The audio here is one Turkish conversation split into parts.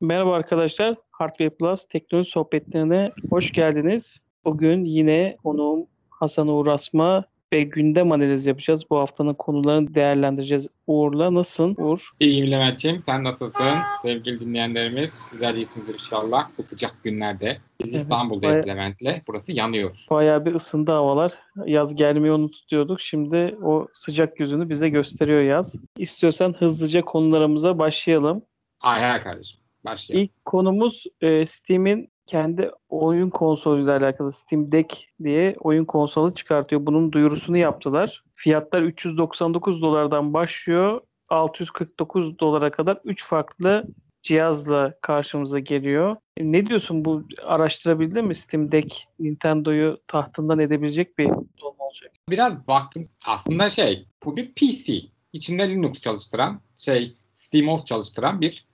Merhaba arkadaşlar. Hardware Plus teknoloji sohbetlerine hoş geldiniz. Bugün yine konuğum Hasan Uğur Asma ve gündem analiz yapacağız. Bu haftanın konularını değerlendireceğiz. Uğur'la nasılsın Uğur? İyiyim Levent'ciğim. Sen nasılsın? Sevgili dinleyenlerimiz. Güzel iyisinizdir inşallah bu sıcak günlerde. Biz Evet, İstanbul'dayız baya- Levent'le. Burası yanıyor. Bayağı bir ısındı havalar. Yaz gelmeyi onu tutuyorduk. Şimdi o sıcak yüzünü bize gösteriyor yaz. İstiyorsan hızlıca konularımıza başlayalım. Ay hay kardeşim. Başlayalım. İlk konumuz e, Steam'in kendi oyun konsoluyla alakalı Steam Deck diye oyun konsolu çıkartıyor. Bunun duyurusunu yaptılar. Fiyatlar 399 dolardan başlıyor. 649 dolara kadar 3 farklı cihazla karşımıza geliyor. E, Ne diyorsun bu araştırabildin mi Steam Deck Nintendo'yu tahtından edebilecek bir konsol olacak? Biraz baktım. Aslında şey bu bir PC. İçinde Linux çalıştıran şey SteamOS çalıştıran bir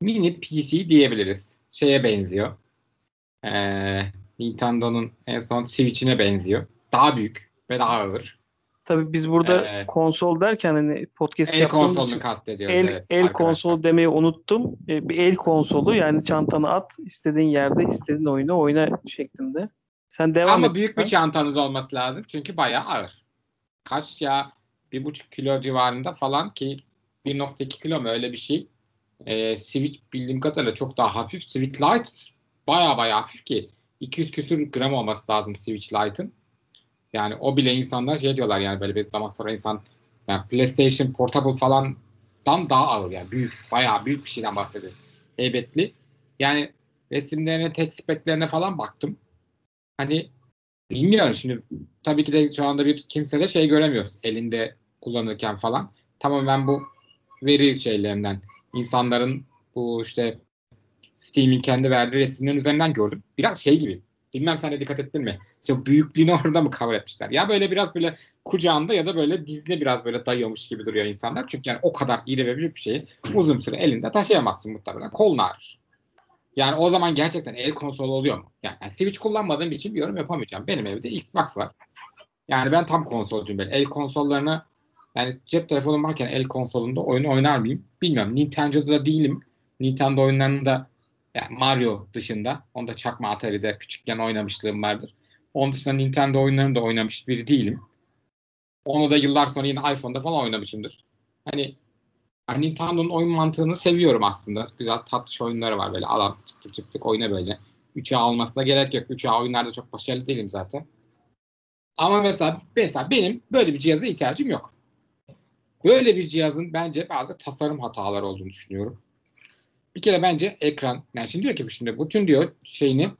mini PC diyebiliriz. Şeye benziyor. Ee, Nintendo'nun en son Switch'ine benziyor. Daha büyük ve daha ağır. Tabii biz burada Evet. konsol derken hani podcast El konsolunu kastediyoruz. El, evet, el arkadaşlar. konsolu demeyi unuttum. E, bir el konsolu yani çantanı at istediğin yerde istediğin oyunu oyna şeklinde. Sen devam Ama et. büyük bir lütfen. çantanız olması lazım çünkü bayağı ağır. Kaç ya? Bir buçuk kilo civarında falan ki 1.2 kilo mu öyle bir şey. Ee, Switch bildiğim kadarıyla çok daha hafif. Switch Lite bayağı bayağı hafif ki 200 küsür gram olması lazım Switch Lite'ın. Yani o bile insanlar şey diyorlar yani böyle bir zaman sonra insan yani PlayStation Portable falandan daha ağır yani büyük bayağı büyük bir şeyden bahsediyorum. Heybetli. Yani resimlerine, tek speklerine falan baktım. Hani bilmiyorum şimdi tabii ki de şu anda bir kimse de şey göremiyoruz elinde kullanırken falan. Tamamen bu veri şeylerinden insanların bu işte Steam'in kendi verdiği resimlerin üzerinden gördüm. Biraz şey gibi. Bilmem sen de dikkat ettin mi? İşte büyüklüğünü orada mı cover etmişler? Ya böyle biraz böyle kucağında ya da böyle dizine biraz böyle dayıyormuş gibi duruyor insanlar. Çünkü yani o kadar iri ve büyük bir şeyi uzun süre elinde taşıyamazsın muhtemelen. Kolun ağrır. Yani o zaman gerçekten el konsolu oluyor mu? Yani, yani Switch kullanmadığım için bir yorum yapamayacağım. Benim evde Xbox var. Yani ben tam konsolcuyum böyle. El konsollarını yani cep telefonum varken el konsolunda oyun oynar mıyım? Bilmiyorum. Nintendo'da da değilim. Nintendo oyunlarını da yani Mario dışında onu da çakma Atari'de küçükken oynamışlığım vardır. Onun dışında Nintendo oyunlarını da oynamış biri değilim. Onu da yıllar sonra yine iPhone'da falan oynamışımdır. Hani Nintendo'nun oyun mantığını seviyorum aslında. Güzel tatlış oyunları var böyle. Alan tık tık tık tık oyna böyle. 3A olmasına gerek yok. 3A oyunlarda çok başarılı değilim zaten. Ama mesela, mesela benim böyle bir cihaza ihtiyacım yok. Böyle bir cihazın bence bazı tasarım hataları olduğunu düşünüyorum. Bir kere bence ekran, yani şimdi diyor ki şimdi bütün diyor şeyini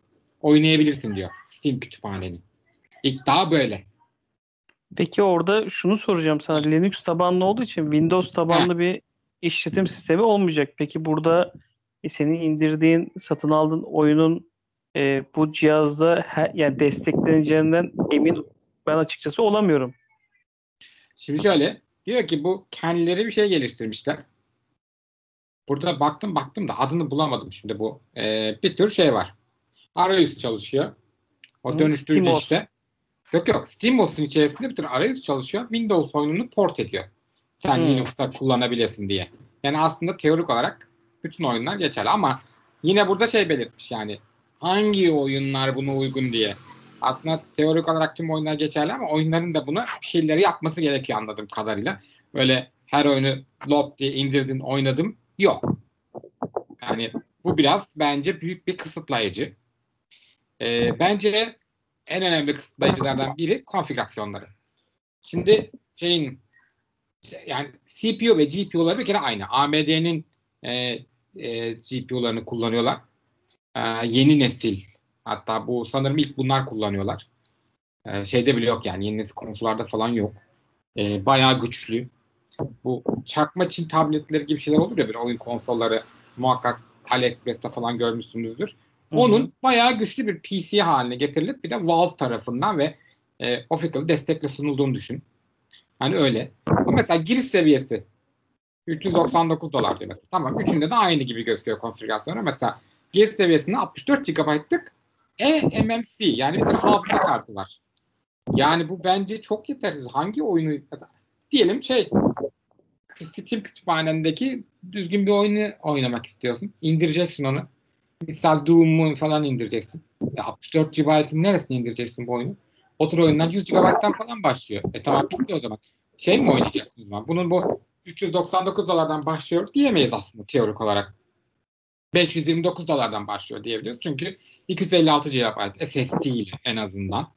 oynayabilirsin diyor. Steam kütüphaneni. İddia böyle. Peki orada şunu soracağım sana. Linux tabanlı olduğu için Windows tabanlı bir işletim sistemi olmayacak. Peki burada senin indirdiğin, satın aldığın oyunun e, bu cihazda he- yani destekleneceğinden emin ben açıkçası olamıyorum. Şimdi şöyle diyor ki bu kendileri bir şey geliştirmişler. Burada baktım baktım da adını bulamadım şimdi bu. Ee, bir tür şey var. Arayüz çalışıyor. O dönüştürücü SteamOS. işte. Yok yok SteamOS'un içerisinde bir tür arayüz çalışıyor. Windows oyununu port ediyor. Sen Hmm. Linux'ta kullanabilesin diye. Yani aslında teorik olarak bütün oyunlar geçerli ama yine burada şey belirtmiş yani hangi oyunlar buna uygun diye. Aslında teorik olarak tüm oyunlar geçerli ama oyunların da buna bir şeyleri yapması gerekiyor anladığım kadarıyla. Böyle her oyunu lop diye indirdin oynadım yok. Yani bu biraz bence büyük bir kısıtlayıcı. Ee, bence en önemli kısıtlayıcılardan biri konfigürasyonları. Şimdi şeyin yani CPU ve GPU'ları bir kere aynı. AMD'nin e, e, GPU'larını kullanıyorlar. E, yeni nesil. Hatta bu sanırım ilk bunlar kullanıyorlar. E, şeyde bile yok yani yeni nesil konsollarda falan yok. E, bayağı güçlü. Bu çakma Çin tabletleri gibi şeyler olur ya bir oyun konsolları muhakkak AliExpress'te falan görmüşsünüzdür. Hı hı. Onun bayağı güçlü bir PC haline getirilip bir de Valve tarafından ve e, official destekle sunulduğunu düşün. Hani öyle. Ama mesela giriş seviyesi 399 dolar diyor mesela. Tamam üçünde de aynı gibi gözüküyor konfigürasyonu. Mesela giriş seviyesinde 64 GB'lık eMMC yani bir tür hafıza kartı var. Yani bu bence çok yetersiz. Hangi oyunu diyelim şey Steam kütüphanendeki düzgün bir oyunu oynamak istiyorsun. İndireceksin onu. Misal Doom'u falan indireceksin. Ya 64 GB'ın neresine indireceksin bu oyunu? Otur oyundan 100 GB'dan falan başlıyor. E tamam bitti o zaman. Şey mi oynayacaksın o zaman? Bunun bu 399 dolardan başlıyor diyemeyiz aslında teorik olarak. 529 dolardan başlıyor diyebiliyoruz. Çünkü 256 GB SSD ile en azından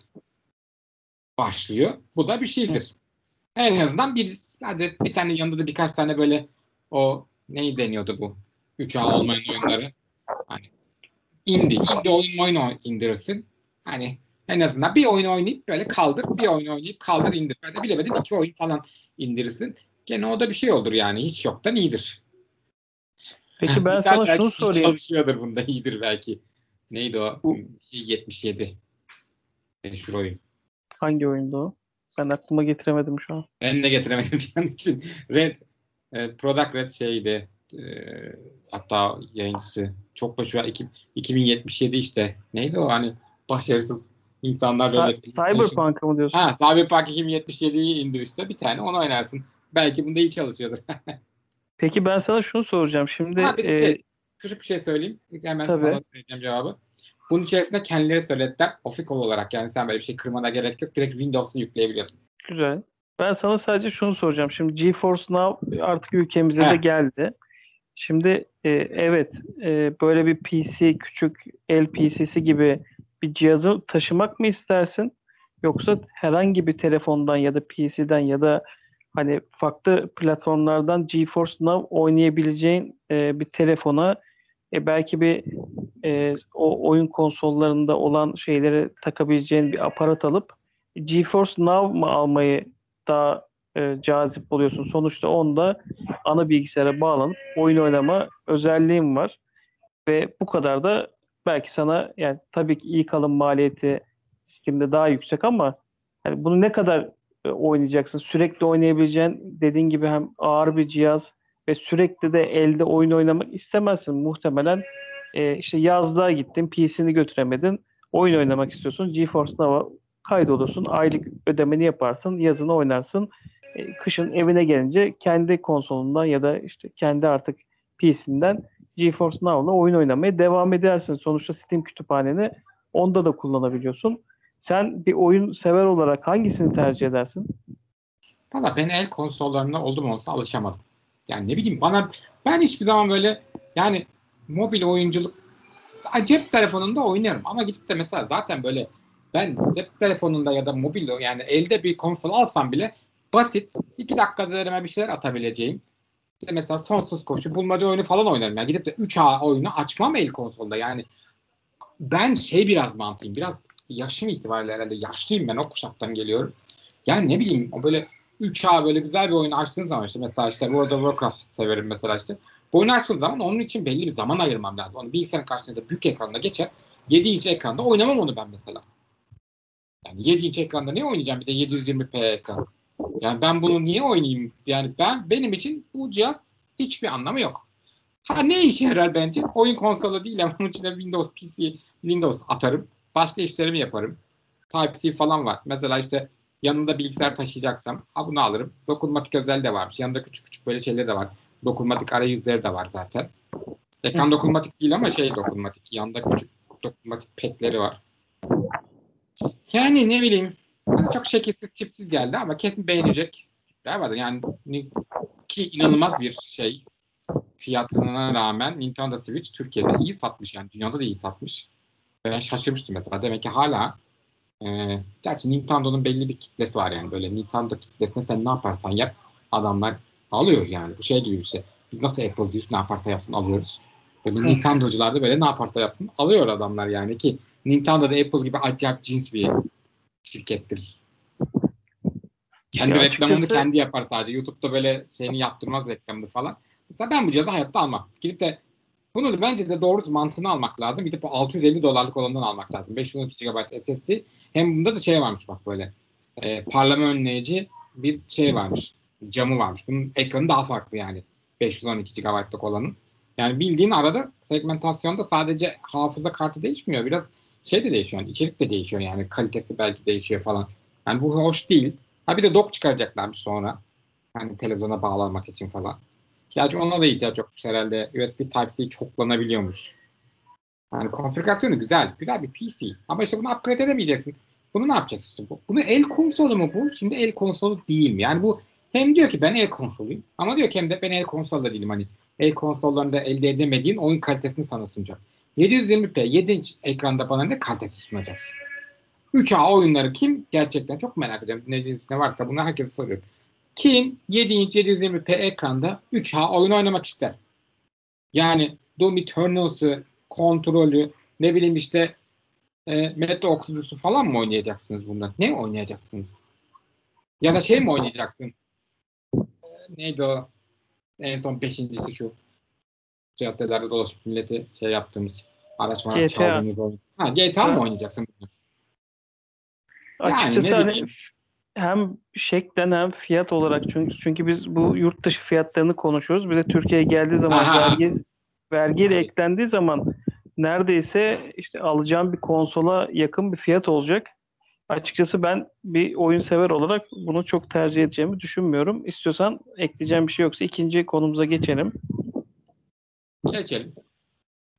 başlıyor. Bu da bir şeydir. En azından bir hadi bir tane yanında da birkaç tane böyle o neyi deniyordu bu? 3A olmayan oyunları. Hani indie, indie oyun oyun indirirsin. Hani en azından bir oyun oynayıp böyle kaldır, bir oyun oynayıp kaldır indir. Hadi bilemedin iki oyun falan indirirsin. Gene o da bir şey olur yani. Hiç yoktan iyidir. Peki ben sana belki şunu sorayım. Çalışıyordur bunda iyidir belki. Neydi o? Bu- Şey, 77. Meşhur oyun. Hangi oyundu o? Ben aklıma getiremedim şu an. Ben de getiremedim an için. Red, e, Product Red şeydi. E, hatta yayıncısı. Çok başarılı. iki- 2077 işte. Neydi o hani başarısız insanlar Sa- böyle. Cyberpunk'ı mı diyorsun? Ha, Cyberpunk 2077'yi indir işte. Bir tane onu oynarsın. Belki bunda iyi çalışıyordur. Peki ben sana şunu soracağım. Şimdi Ha, bir de e, şey, küçük bir şey söyleyeyim. Hemen Tabii. sana vereceğim cevabı. Bunun içerisinde kendileri söylediler. Official olarak yani sen böyle bir şey kırmana gerek yok. Direkt Windows'u yükleyebiliyorsun. güzel. Ben sana sadece şunu soracağım. Şimdi GeForce Now artık ülkemize He. de geldi. Şimdi e, evet e, böyle bir PC küçük el PC'si gibi bir cihazı taşımak mı istersin? Yoksa herhangi bir telefondan ya da PC'den ya da hani farklı platformlardan GeForce Now oynayabileceğin e, bir telefona e, belki bir e, o oyun konsollarında olan şeyleri takabileceğin bir aparat alıp GeForce Now mı almayı daha e, cazip buluyorsun? Sonuçta onda ana bilgisayara bağlanıp oyun oynama özelliğim var. Ve bu kadar da belki sana yani tabii ki ilk alım maliyeti Steam'de daha yüksek ama yani bunu ne kadar oynayacaksın? Sürekli oynayabileceğin dediğin gibi hem ağır bir cihaz ve sürekli de elde oyun oynamak istemezsin. Muhtemelen e, işte yazlığa gittin, PC'ni götüremedin. Oyun oynamak istiyorsun. GeForce Now'a kaydolursun. Aylık ödemeni yaparsın. Yazını oynarsın. E, kışın evine gelince kendi konsolundan ya da işte kendi artık PC'nden GeForce Now'la oyun oynamaya devam edersin. Sonuçta Steam kütüphaneni onda da kullanabiliyorsun. Sen bir oyun sever olarak hangisini tercih edersin? Valla ben el konsollarına oldum olsa alışamadım. Yani ne bileyim bana ben hiçbir zaman böyle yani mobil oyunculuk cep telefonunda oynarım ama gidip de mesela zaten böyle ben cep telefonunda ya da mobil yani elde bir konsol alsam bile basit iki dakikada elime bir şeyler atabileceğim. İşte mesela sonsuz koşu bulmaca oyunu falan oynarım. Yani gidip de 3A oyunu açmam el konsolda. Yani ben şey biraz mantığım. Biraz yaşım itibariyle herhalde yaşlıyım ben o kuşaktan geliyorum. Yani ne bileyim o böyle 3A böyle güzel bir oyunu açtığın zaman işte mesela işte World of Warcraft severim mesela işte. Bu oyunu açtığım zaman onun için belli bir zaman ayırmam lazım. Onu bilgisayarın karşısında büyük ekranda geçer. 7 inç ekranda oynamam onu ben mesela. Yani 7 inç ekranda ne oynayacağım bir de 720p ekran. Yani ben bunu niye oynayayım? Yani ben benim için bu cihaz hiçbir anlamı yok. Ha ne işe yarar bence? Oyun konsolu değil ama onun içine Windows PC, Windows atarım. Başka işlerimi yaparım. Type-C falan var. Mesela işte yanında bilgisayar taşıyacaksam ha bunu alırım. Dokunmatik özel de varmış. Yanında küçük küçük böyle şeyler de var. Dokunmatik arayüzleri de var zaten. Ekran dokunmatik değil ama şey dokunmatik. Yanında küçük dokunmatik petleri var. Yani ne bileyim. Bana çok şekilsiz tipsiz geldi ama kesin beğenecek vardır. Yani ni- ki inanılmaz bir şey. Fiyatına rağmen Nintendo Switch Türkiye'de iyi satmış yani dünyada da iyi satmış. Ben şaşırmıştım mesela. Demek ki hala e, gerçi Nintendo'nun belli bir kitlesi var yani böyle Nintendo kitlesine sen ne yaparsan yap adamlar alıyor yani. Bu şey gibi bir şey. Biz nasıl Apple'cıyız ne yaparsa yapsın alıyoruz. Böyle Nintendo'cular da böyle ne yaparsa yapsın alıyor adamlar yani ki Nintendo da Apple gibi acayip cins bir şirkettir. Kendi Ya reklamını açıkçası- kendi yapar sadece. YouTube'da böyle şeyini yaptırmaz reklamını falan. Mesela ben bu cihazı hayatta almam. Gidip de bunu da bence de doğru mantığını almak lazım. Gidip o 650 dolarlık olanından almak lazım. 512 GB SSD. Hem bunda da şey varmış bak böyle. E, parlama önleyici bir şey varmış. Camı varmış. Bunun ekranı daha farklı yani. 512 GB'lık olanın. Yani bildiğin arada segmentasyonda sadece hafıza kartı değişmiyor. Biraz şey de değişiyor. Yani içerik de değişiyor yani. Kalitesi belki değişiyor falan. Yani bu hoş değil. Ha bir de dock çıkaracaklarmış sonra. Hani televizyona bağlamak için falan. Gerçi ona da ihtiyaç yokmuş herhalde. USB Type-C çoklanabiliyormuş. Yani konfigürasyonu güzel. Güzel bir PC. Ama işte bunu upgrade edemeyeceksin. Bunu ne yapacaksın? Bunu el konsolu mu bu? Şimdi el konsolu değil mi? Yani bu hem diyor ki ben el konsoluyum ama diyor ki hem de ben el konsolu da değilim. Hani el konsollarında elde edemediğin oyun kalitesini sana sunacak. 720p 7 inç ekranda bana ne kalitesi sunacaksın? 3A oyunları kim? Gerçekten çok merak ediyorum. Dinlediğiniz ne varsa bunu herkese soruyorum. Kim 7 inç 720p ekranda 3A oyun oynamak ister? Yani Doom Eternals'ı, kontrolü, ne bileyim işte e, Metro Exodus'u falan mı oynayacaksınız bundan? Ne oynayacaksınız? Ya da şey mi oynayacaksın? E, neydi o? En son beşincisi şu. Caddelerde dolaşıp milleti şey yaptığımız araç GTA. çaldığımız oyun. Ha, GTA mı oynayacaksın? Yani Açıkçası ne hani. Hem şeklen hem fiyat olarak çünkü çünkü biz bu yurt dışı fiyatlarını konuşuyoruz. Bir de Türkiye'ye geldiği zaman Aha. vergi vergiyle eklendiği zaman neredeyse işte alacağım bir konsola yakın bir fiyat olacak. Açıkçası ben bir oyun sever olarak bunu çok tercih edeceğimi düşünmüyorum. İstiyorsan ekleyeceğim bir şey yoksa ikinci konumuza geçelim. Geçelim.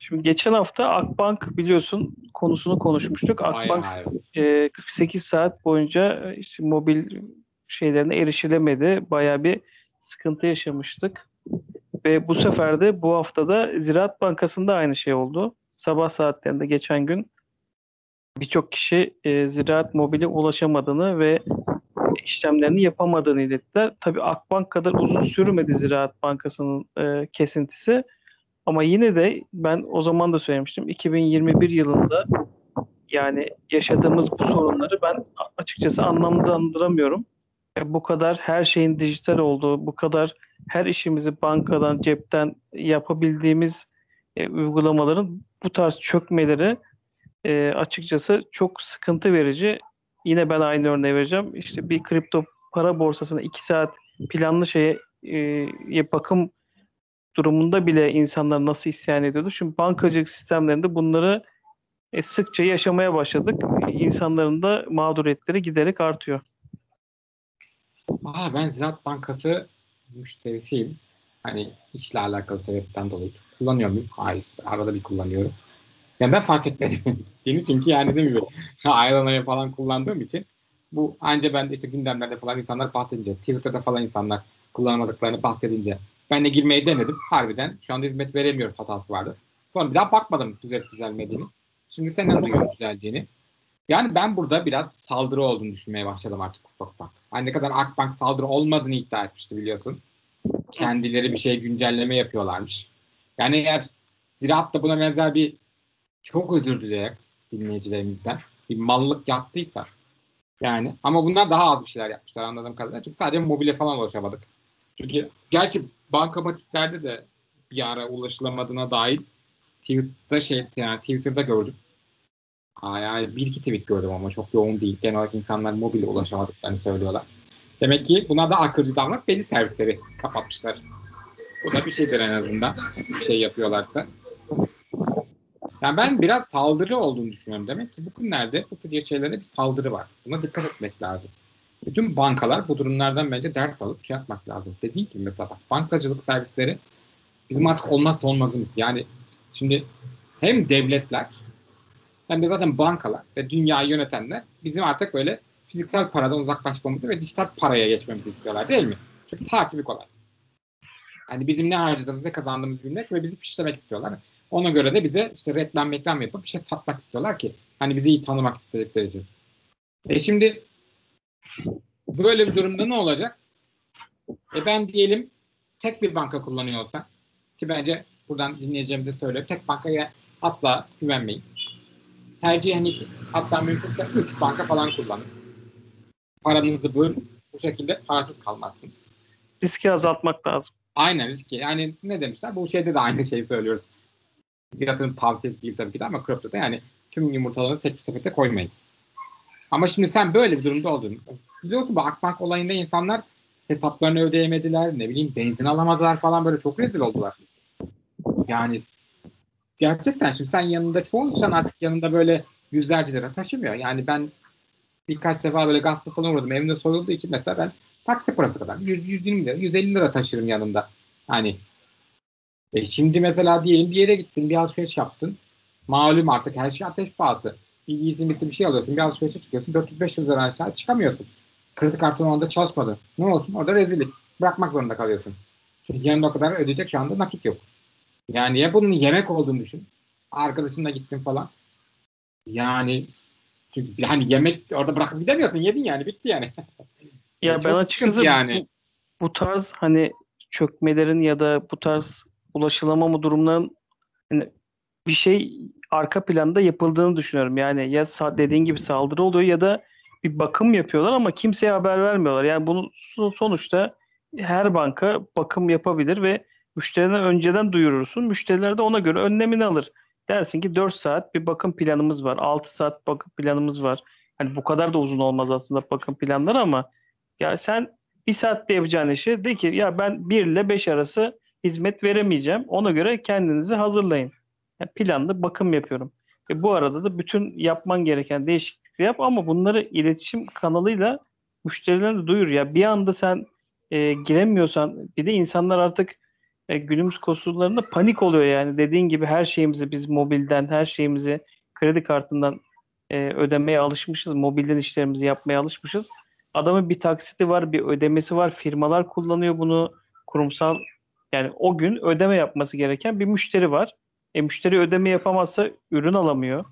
Şimdi geçen hafta Akbank biliyorsun konusunu konuşmuştuk. Akbank e, 48 saat boyunca e, işte mobil şeylerine erişilemedi. Bayağı bir sıkıntı yaşamıştık. Ve bu sefer de bu haftada Ziraat Bankası'nda aynı şey oldu. Sabah saatlerinde geçen gün birçok kişi e, Ziraat Mobil'e ulaşamadığını ve işlemlerini yapamadığını ilettiler. Tabii Akbank kadar uzun sürmedi Ziraat Bankası'nın e, kesintisi. Ama yine de ben o zaman da söylemiştim. 2021 yılında yani yaşadığımız bu sorunları ben açıkçası anlamlandıramıyorum. Bu kadar her şeyin dijital olduğu, bu kadar her işimizi bankadan, cepten yapabildiğimiz e, uygulamaların bu tarz çökmeleri e, açıkçası çok sıkıntı verici. Yine ben aynı örneği vereceğim. İşte bir kripto para borsasına 2 saat planlı şeye e, bakım durumunda bile insanlar nasıl isyan ediyordu. Şimdi bankacılık sistemlerinde bunları e, sıkça yaşamaya başladık. İnsanların da mağduriyetleri giderek artıyor. Aa, ben Ziraat Bankası müşterisiyim. Hani işle alakalı sebepten dolayı çok kullanıyor muyum? Hayır. Arada bir kullanıyorum. Yani ben fark etmedim gittiğini çünkü yani değil mi? Ayranayı falan kullandığım için bu anca ben de işte gündemlerde falan insanlar bahsedince, Twitter'da falan insanlar kullanamadıklarını bahsedince ben de girmeyi denedim. Harbiden şu anda hizmet veremiyoruz hatası vardı. Sonra bir daha bakmadım düzelip düzelmediğini. Şimdi senden duyuyorum düzeldiğini. Yani ben burada biraz saldırı olduğunu düşünmeye başladım artık ufak ufak. Hani ne kadar Akbank saldırı olmadığını iddia etmişti biliyorsun. Kendileri bir şey güncelleme yapıyorlarmış. Yani eğer Ziraat da buna benzer bir çok özür dileyerek dinleyicilerimizden bir mallık yaptıysa yani ama bunlar daha az bir şeyler yapmışlar anladığım kadarıyla. Çünkü sadece mobile falan ulaşamadık. Çünkü gerçi bankamatiklerde de bir ara ulaşılamadığına dair Twitter'da şey yani Twitter'da gördüm. Yani bir iki tweet gördüm ama çok yoğun değil. Genel olarak insanlar mobile ulaşamadıklarını söylüyorlar. Demek ki buna da akılcı davranıp belli servisleri kapatmışlar. Bu da bir şeydir en azından. Bir şey yapıyorlarsa. Yani ben biraz saldırı olduğunu düşünüyorum. Demek ki bu günlerde bu tür şeylere bir saldırı var. Buna dikkat etmek lazım. Bütün bankalar bu durumlardan bence ders alıp şey yapmak lazım. Dediğim gibi mesela bak, bankacılık servisleri bizim artık olmazsa olmazımız. Yani şimdi hem devletler hem de zaten bankalar ve dünyayı yönetenler bizim artık böyle fiziksel paradan uzaklaşmamızı ve dijital paraya geçmemizi istiyorlar değil mi? Çünkü takibi kolay. Hani bizim ne harcadığımızı, ne kazandığımızı bilmek ve bizi fişlemek istiyorlar. Ona göre de bize işte reklam reklam yapıp bir şey satmak istiyorlar ki hani bizi iyi tanımak istedikleri için. E şimdi böyle bir durumda ne olacak? E ben diyelim tek bir banka kullanıyor olsam ki bence buradan dinleyeceğimize söylüyorum. Tek bankaya asla güvenmeyin. Tercih hani ki hatta mümkünse 3 banka falan kullanın. Paranızı bölün. Bu şekilde parasız kalmazsınız. Riski azaltmak lazım. Aynen riski. Yani ne demişler? Bu şeyde de aynı şeyi söylüyoruz. Yatırım tavsiyesi değil tabii ki de ama kriptoda yani tüm yumurtalarını tek bir sepete koymayın. Ama şimdi sen böyle bir durumda olduğunu biliyorsun bu Akbank olayında insanlar hesaplarını ödeyemediler, ne bileyim benzin alamadılar falan böyle çok rezil oldular. Yani gerçekten şimdi sen yanında çoğu insan artık yanında böyle yüzlerce lira taşımıyor. Yani ben birkaç defa böyle gaspa falan uğradım. Evimde soyulduğu için mesela ben taksi parası kadar. 100, 120 lira, 150 lira taşırım yanımda. Hani e şimdi mesela diyelim bir yere gittin, bir alışveriş yaptın. Malum artık her şey ateş pahası. Bir giysi bir şey alıyorsun, bir alışverişe çıkıyorsun. 400-500 lira aşağı çıkamıyorsun. Kredi kartın onda çalışmadı. Ne olsun? Orada rezillik. Bırakmak zorunda kalıyorsun. Çünkü yanında o kadar ödeyecek şu anda nakit yok. Yani ya bunun yemek olduğunu düşün. Arkadaşınla gittin falan. Yani çünkü hani yemek orada bırakıp gidemiyorsun. Yedin yani bitti yani. Ya ben açıkçası yani. bu, bu tarz hani çökmelerin ya da bu tarz ulaşılamama durumların hani bir şey arka planda yapıldığını düşünüyorum. Yani ya dediğin gibi saldırı oluyor ya da bir bakım yapıyorlar ama kimseye haber vermiyorlar. Yani bunun so- sonuçta her banka bakım yapabilir ve müşterine önceden duyurursun. Müşteriler de ona göre önlemini alır. Dersin ki 4 saat bir bakım planımız var. 6 saat bakım planımız var. Hani bu kadar da uzun olmaz aslında bakım planları ama ya sen bir saatte yapacağın işi de ki ya ben 1 ile 5 arası hizmet veremeyeceğim. Ona göre kendinizi hazırlayın. Yani planlı bakım yapıyorum. E bu arada da bütün yapman gereken değişiklikleri yap ama bunları iletişim kanalıyla müşterilerine duyur. Ya bir anda sen e, giremiyorsan bir de insanlar artık e, günümüz koşullarında panik oluyor yani. Dediğin gibi her şeyimizi biz mobilden, her şeyimizi kredi kartından e, ödemeye alışmışız. Mobilden işlerimizi yapmaya alışmışız. Adamın bir taksiti var, bir ödemesi var. Firmalar kullanıyor bunu. Kurumsal yani o gün ödeme yapması gereken bir müşteri var. E, müşteri ödeme yapamazsa ürün alamıyor.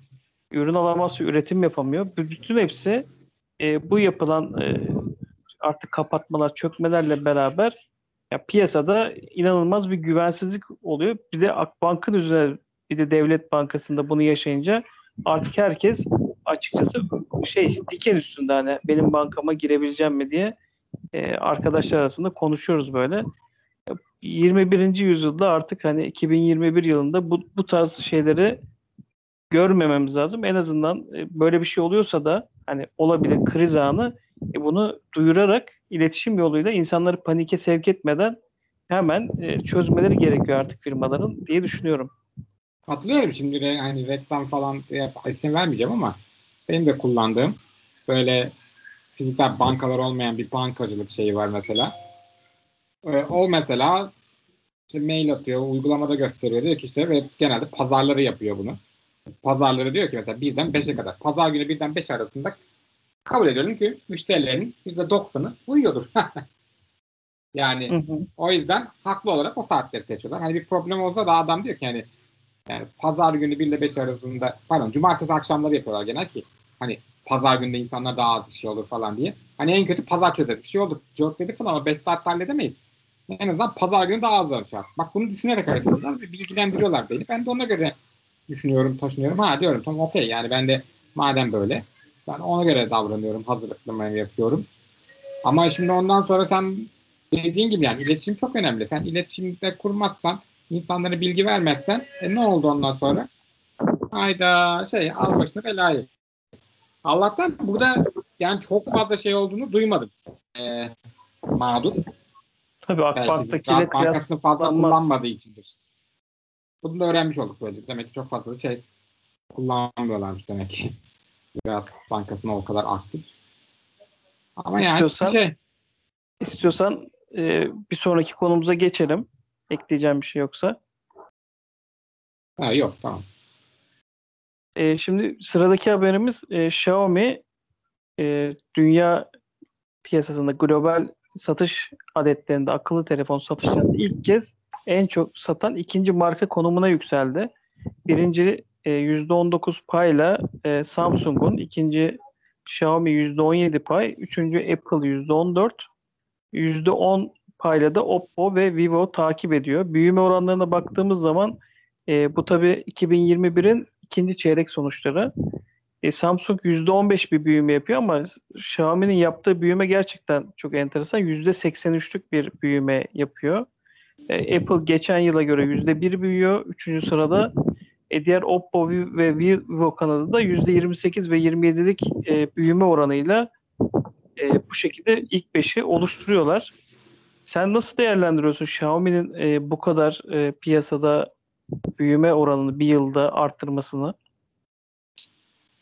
Ürün alamazsa üretim yapamıyor. Bütün hepsi e, bu yapılan e, artık kapatmalar, çökmelerle beraber ya piyasada inanılmaz bir güvensizlik oluyor. Bir de Akbank'ın üzerine bir de Devlet Bankası'nda bunu yaşayınca artık herkes açıkçası şey diken üstünde hani benim bankama girebileceğim mi diye e, arkadaşlar arasında konuşuyoruz böyle. 21. yüzyılda artık hani 2021 yılında bu, bu tarz şeyleri görmememiz lazım. En azından e, böyle bir şey oluyorsa da hani olabilir kriz anı e, bunu duyurarak iletişim yoluyla insanları panike sevk etmeden hemen e, çözmeleri gerekiyor artık firmaların diye düşünüyorum. Katılıyorum şimdi hani reklam falan isim vermeyeceğim ama benim de kullandığım böyle fiziksel bankalar olmayan bir bankacılık şeyi var mesela. Ee, o mesela işte mail atıyor, uygulamada gösteriyor diyor ki işte ve genelde pazarları yapıyor bunu. Pazarları diyor ki mesela birden 5'e kadar. Pazar günü birden 5 arasında kabul ediyorum ki müşterilerin %90'ı uyuyordur. yani Hı hı. o yüzden haklı olarak o saatleri seçiyorlar. Hani bir problem olsa da adam diyor ki hani yani pazar günü 1 ile 5 arasında pardon cumartesi akşamları yapıyorlar genel ki hani pazar günde insanlar daha az bir şey olur falan diye. Hani en kötü pazar çözer bir şey oldu. Çok dedik falan ama 5 saatte halledemeyiz. En azından pazar günü daha az şey. Bak bunu düşünerek hareket ediyorlar ve bilgilendiriyorlar beni. Ben de ona göre düşünüyorum, taşınıyorum. Ha diyorum tamam okey yani ben de madem böyle ben ona göre davranıyorum, hazırlıklarımı yapıyorum. Ama şimdi ondan sonra sen dediğin gibi yani iletişim çok önemli. Sen iletişimde kurmazsan, insanlara bilgi vermezsen e, ne oldu ondan sonra? Hayda şey al başına belayı. Allah'tan burada yani çok fazla şey olduğunu duymadım. Ee, mağdur. Tabii Akbank'takiyle Ziraat Bankası'nı fazla kıyaslanmaz. kullanmadığı içindir. Bunu da öğrenmiş olduk böylece. Demek ki çok fazla şey kullanmıyorlarmış demek ki. Ziraat Bankası'na o kadar aktif. Ama yani İstiyorsan- şey İstiyorsan e, bir sonraki konumuza geçelim. Ekleyeceğim bir şey yoksa. ha, yok tamam. E, şimdi sıradaki haberimiz e, Xiaomi e, dünya piyasasında global satış adetlerinde akıllı telefon satışlarında ilk kez en çok satan ikinci marka konumuna yükseldi. Birinci e, %19 payla e, Samsung'un, ikinci Xiaomi %17 pay, üçüncü Apple %14, %10 payla da Oppo ve Vivo takip ediyor. Büyüme oranlarına baktığımız zaman e, bu tabii 2021'in ikinci çeyrek sonuçları. E, Samsung %15 bir büyüme yapıyor ama Xiaomi'nin yaptığı büyüme gerçekten çok enteresan. %83'lük bir büyüme yapıyor. E, Apple geçen yıla göre %1 büyüyor. Üçüncü sırada. E, diğer Oppo ve Vivo kanadı da %28 ve 27'lik e, büyüme oranıyla e, bu şekilde ilk 5'i oluşturuyorlar. Sen nasıl değerlendiriyorsun Xiaomi'nin e, bu kadar e, piyasada büyüme oranını bir yılda arttırmasını?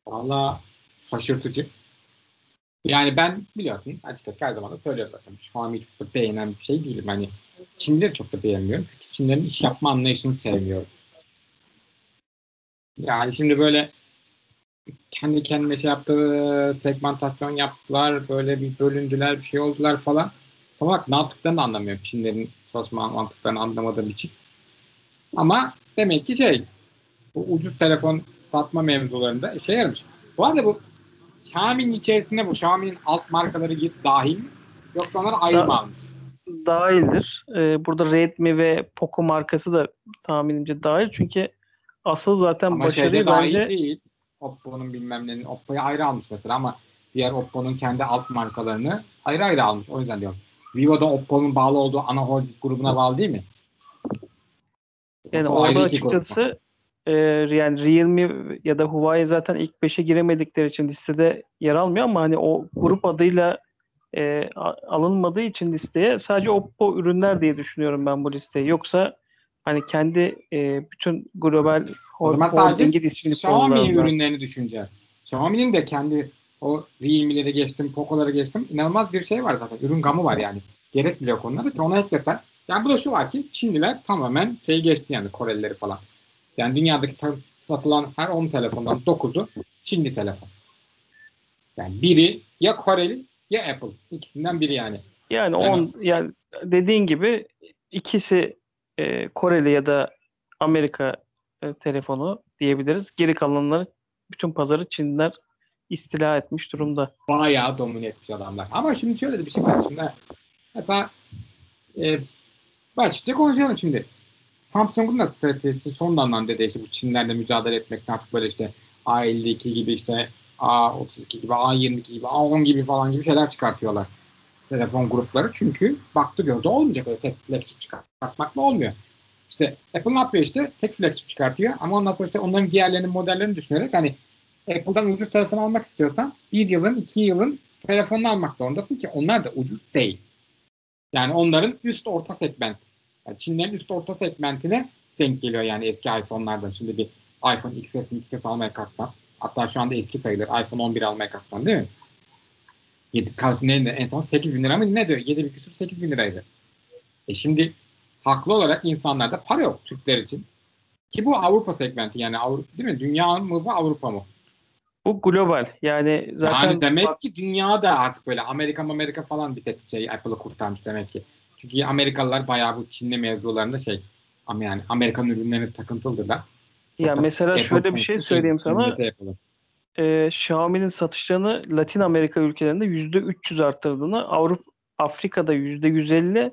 Valla şaşırtıcı. Yani ben biliyorsun açık açık her zaman da söylüyorum zaten. Xiaomi'yi çok da beğenen bir şey değilim. Hani Çinleri çok da beğenmiyorum. Çünkü Çinlerin iş yapma anlayışını sevmiyorum. Yani şimdi böyle kendi kendine şey yaptı, segmentasyon yaptılar, böyle bir bölündüler, bir şey oldular falan. Ama ne yaptıklarını anlamıyorum. Çinlerin çalışma mantıklarını anlamadığım için. Ama demek ki şey, bu ucuz telefon satma mevzularında işe yaramış. Bu arada bu Xiaomi'nin içerisinde bu Xiaomi'nin alt markaları git dahil mi? Yoksa onları ayrı mı almış? Dahildir. Ee, burada Redmi ve Poco markası da tahminimce dahil. Çünkü asıl zaten Ama başarıyı şeyde dahil bence değil. Oppo'nun bilmem nenin Oppo'yu ayrı almış mesela ama diğer Oppo'nun kendi alt markalarını ayrı ayrı almış. O yüzden diyorum. Vivo da Oppo'nun bağlı olduğu ana holding grubuna bağlı değil mi? yani O ayrı orada açıkçası e, yani Realme ya da Huawei zaten ilk 5'e giremedikleri için listede yer almıyor ama hani o grup adıyla e, alınmadığı için listeye sadece Oppo ürünler diye düşünüyorum ben bu listeyi. Yoksa hani kendi e, bütün global holdingin ismini Xiaomi ürünlerini düşüneceğiz. Xiaomi'nin de kendi o Realme'leri geçtim, Poco'ları geçtim. İnanılmaz bir şey var zaten. Ürün gamı var yani. Gerek bile yok onlara ki ona eklesen. Yani bu da şu var ki Çinliler tamamen şey geçti yani Korelileri falan. Yani dünyadaki satılan her 10 telefondan 9'u Çinli telefon. Yani biri ya Koreli ya Apple. İkisinden biri yani. Yani Yani- on yani dediğin gibi ikisi e, Koreli ya da Amerika e, telefonu diyebiliriz. Geri kalanları bütün pazarı Çinliler istila etmiş durumda. bayağı domine etmiş adamlar. Ama şimdi şöyle de bir şey var şimdi. Mesela e, açıkça konuşalım şimdi. Samsung'un da stratejisi son dönemde de işte bu Çinlerle mücadele etmekten artık böyle işte A52 gibi işte A32 gibi A22 gibi A10 gibi falan gibi şeyler çıkartıyorlar. Telefon grupları çünkü baktı gördü olmayacak öyle tek flagship çıkartmakla olmuyor. İşte Apple ne yapıyor işte tek flagship çıkartıyor ama ondan sonra işte onların diğerlerinin modellerini düşünerek hani Apple'dan ucuz telefon almak istiyorsan bir yılın iki yılın telefonunu almak zorundasın ki onlar da ucuz değil. Yani onların üst orta segment. Yani Çinlerin üst orta segmentine denk geliyor yani eski iPhone'lardan. Şimdi bir iPhone XS, XS almaya kalksan hatta şu anda eski sayılır iPhone 11 almaya kalksan değil mi? 7, ne, en son 8 bin lira mı ne diyor? 7 bin küsur 8 bin liraydı. E şimdi haklı olarak insanlarda para yok Türkler için. Ki bu Avrupa segmenti yani Avrupa değil mi? Dünya mı bu Avrupa mı? Bu global. Yani zaten yani demek ki dünyada artık böyle Amerika Amerika falan bir tek şey Apple'ı kurtarmış demek ki. Çünkü Amerikalılar bayağı bu Çinli mevzularında şey ama yani Amerikan ürünlerine takıntılıdırlar. ya mesela Apple şöyle bir şey söyleyeyim sana. e, Xiaomi'nin satışlarını Latin Amerika ülkelerinde %300 arttırdığını, Avrupa Afrika'da %150,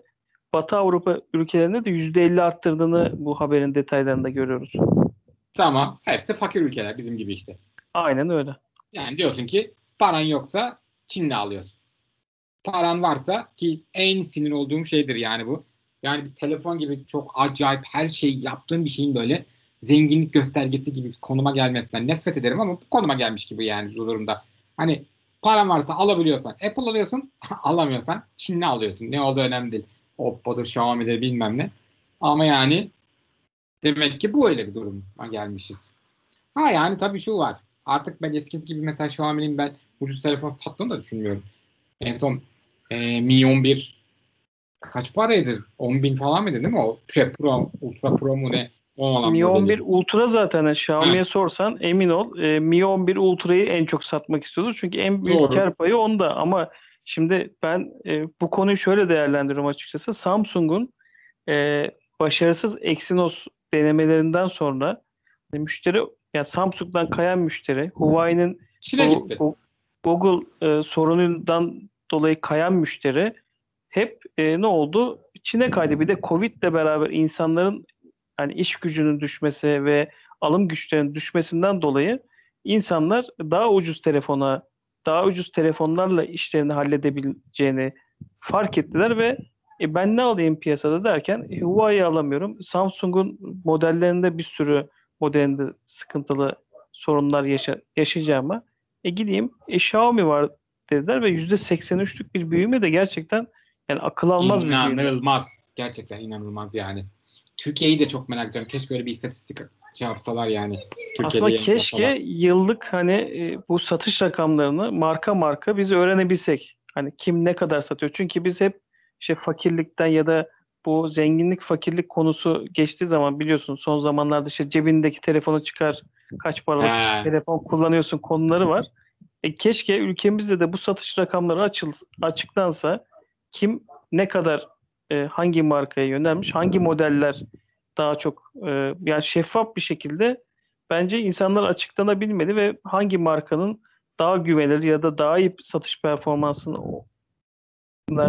Batı Avrupa ülkelerinde de %50 arttırdığını bu haberin detaylarında görüyoruz. Tamam. Hepsi fakir ülkeler bizim gibi işte. Aynen öyle. Yani diyorsun ki paran yoksa Çin'le alıyorsun. Paran varsa ki en sinir olduğum şeydir yani bu. Yani bir telefon gibi çok acayip her şeyi yaptığın bir şeyin böyle zenginlik göstergesi gibi konuma gelmesinden nefret ederim ama bu konuma gelmiş gibi yani bu durumda. Hani paran varsa alabiliyorsan Apple alıyorsun, alamıyorsan Çin'le alıyorsun. Ne olduğu önemli değil. Oppo'dur, Xiaomi'dir bilmem ne. Ama yani demek ki bu öyle bir duruma gelmişiz. Ha yani tabii şu var. Artık ben eskisi gibi mesela Xiaomi'nin ben ucuz telefon sattığını da düşünmüyorum. En son e, Mi 11 kaç paraydı? 10 bin falan mıydı değil mi o? Şey, Pro, Ultra Pro mu ne? O olan Mi modeli. 11 Ultra zaten yani Xiaomi'ye sorsan emin ol e, Mi 11 Ultra'yı en çok satmak istiyordu. Çünkü en büyük Doğru. kar payı onda ama şimdi ben e, bu konuyu şöyle değerlendiriyorum açıkçası. Samsung'un e, başarısız Exynos denemelerinden sonra müşteri yani Samsung'dan kayan müşteri Huawei'nin Google e, sorunundan dolayı kayan müşteri hep e, ne oldu? Çin'e kaydı. Bir de Covid'le beraber insanların hani iş gücünün düşmesi ve alım güçlerinin düşmesinden dolayı insanlar daha ucuz telefona, daha ucuz telefonlarla işlerini halledebileceğini fark ettiler ve e, ben ne alayım piyasada derken e, Huawei'yi alamıyorum. Samsung'un modellerinde bir sürü modelinde sıkıntılı sorunlar yaşa yaşayacağıma e gideyim e, Xiaomi var dediler ve %83'lük bir büyüme de gerçekten yani akıl almaz bir büyüme. İnanılmaz. Gerçekten inanılmaz yani. Türkiye'yi de çok merak ediyorum. Keşke öyle bir istatistik şey yapsalar yani. Aslında keşke yıllık hani e, bu satış rakamlarını marka marka biz öğrenebilsek. Hani kim ne kadar satıyor. Çünkü biz hep işte fakirlikten ya da bu zenginlik fakirlik konusu geçtiği zaman biliyorsun son zamanlarda işte cebindeki telefonu çıkar kaç paralık He. telefon kullanıyorsun konuları var. E keşke ülkemizde de bu satış rakamları açıl, açıklansa kim ne kadar e, hangi markaya yönelmiş, hangi modeller daha çok e, yani şeffaf bir şekilde bence insanlar açıklanabilmeli ve hangi markanın daha güvenilir ya da daha iyi satış performansına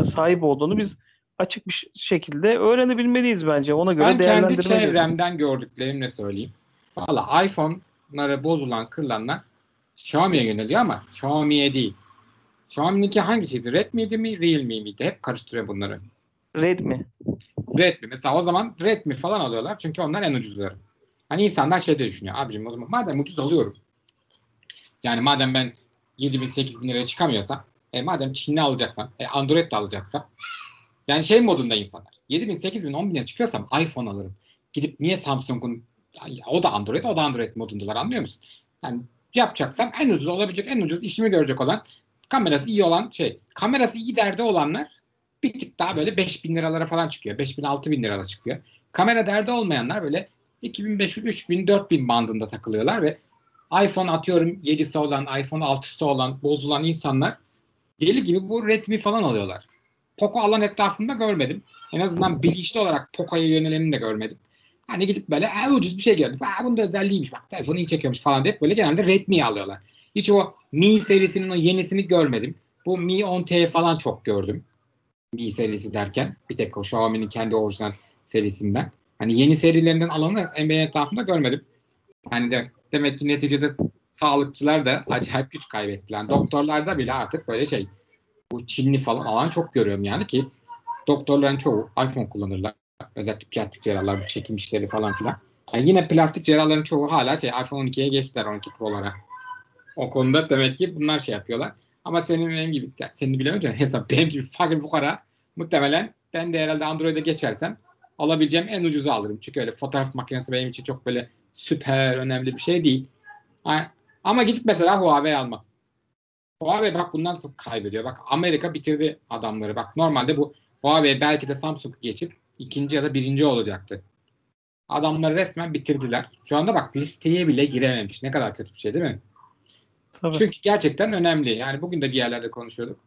sahip olduğunu biz açık bir şekilde öğrenebilmeliyiz bence. Ona göre Ben kendi çevremden gördüklerimle söyleyeyim. Valla iPhone'lara bozulan, kırılanlar Xiaomi'ye yöneliyor ama Xiaomi'ye değil. Xiaomi'ninki hangisiydi? Redmi'ydi mi, Realme miydi? Hep karıştırıyor bunları. Redmi. Redmi. Mesela o zaman Redmi falan alıyorlar. Çünkü onlar en ucuzları. Hani insanlar şey de düşünüyor. Abicim o zaman madem ucuz alıyorum. Yani madem ben 7 bin 8 bin liraya çıkamıyorsam e madem Çinli alacaksam e Android de alacaksam yani şey modunda insanlar 7 bin 8 bin 10 bin liraya çıkıyorsam iPhone alırım. Gidip niye Samsung'un o da Android o da Android modundalar anlıyor musun? Yani yapacaksam en ucuz olabilecek en ucuz işimi görecek olan kamerası iyi olan şey kamerası iyi derdi olanlar bir tık daha böyle 5000 liralara falan çıkıyor. 5000 6000 liraya çıkıyor. Kamera derdi olmayanlar böyle 2500 3000 4000 bandında takılıyorlar ve iPhone atıyorum 7'si olan, iPhone 6'sı olan, bozulan insanlar deli gibi bu Redmi falan alıyorlar. Poco alan etrafımda görmedim. En azından bilinçli olarak Poco'ya yönelenini de görmedim. Hani gidip böyle "Aa, ucuz bir şey gördük. Aa, bunun da özelliğiymiş. Bak telefonu iyi çekiyormuş falan deyip böyle genelde Redmi'yi alıyorlar. Hiç o Mi serisinin o yenisini görmedim. Bu Mi 10T falan çok gördüm. Mi serisi derken. Bir tek o Xiaomi'nin kendi orijinal serisinden. Hani yeni serilerinden alanı benim etrafımda görmedim. Hani de demek ki neticede sağlıkçılar da acayip güç kaybettiler. Yani doktorlarda bile artık böyle şey bu Çinli falan alan çok görüyorum yani ki doktorların çoğu iPhone kullanırlar. Özellikle plastik cerrahlar bu çekim işleri falan filan. Yani yine plastik cerrahların çoğu hala şey iPhone 12'ye geçtiler 12 Pro'lara. O konuda demek ki bunlar şey yapıyorlar. Ama senin benim gibi, seni bilemeyeceğim hesap benim gibi fakir fukara muhtemelen ben de herhalde Android'e geçersem alabileceğim en ucuzu alırım. Çünkü öyle fotoğraf makinesi benim için çok böyle süper önemli bir şey değil. Ama gidip mesela Huawei almam. Huawei bak bundan çok kaybediyor. Bak Amerika bitirdi adamları. Bak normalde bu Huawei belki de Samsung'u geçip ikinci ya da birinci olacaktı. Adamları resmen bitirdiler. Şu anda bak listeye bile girememiş. Ne kadar kötü bir şey değil mi? Tabii. Çünkü gerçekten önemli. Yani bugün de bir yerlerde konuşuyorduk.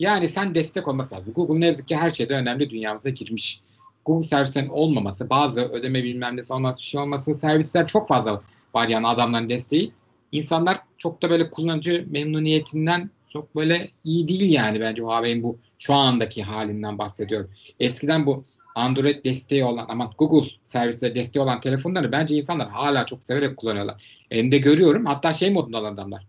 Yani sen destek olması lazım. Google ne yazık ki her şeyde önemli dünyamıza girmiş. Google servislerin olmaması, bazı ödeme bilmem nesi olması, bir şey olması, servisler çok fazla var yani adamların desteği. İnsanlar çok da böyle kullanıcı memnuniyetinden çok böyle iyi değil yani bence Huawei'in bu şu andaki halinden bahsediyorum. Eskiden bu Android desteği olan ama Google servisleri desteği olan telefonları bence insanlar hala çok severek kullanıyorlar. Hem de görüyorum hatta şey modundalar adamlar.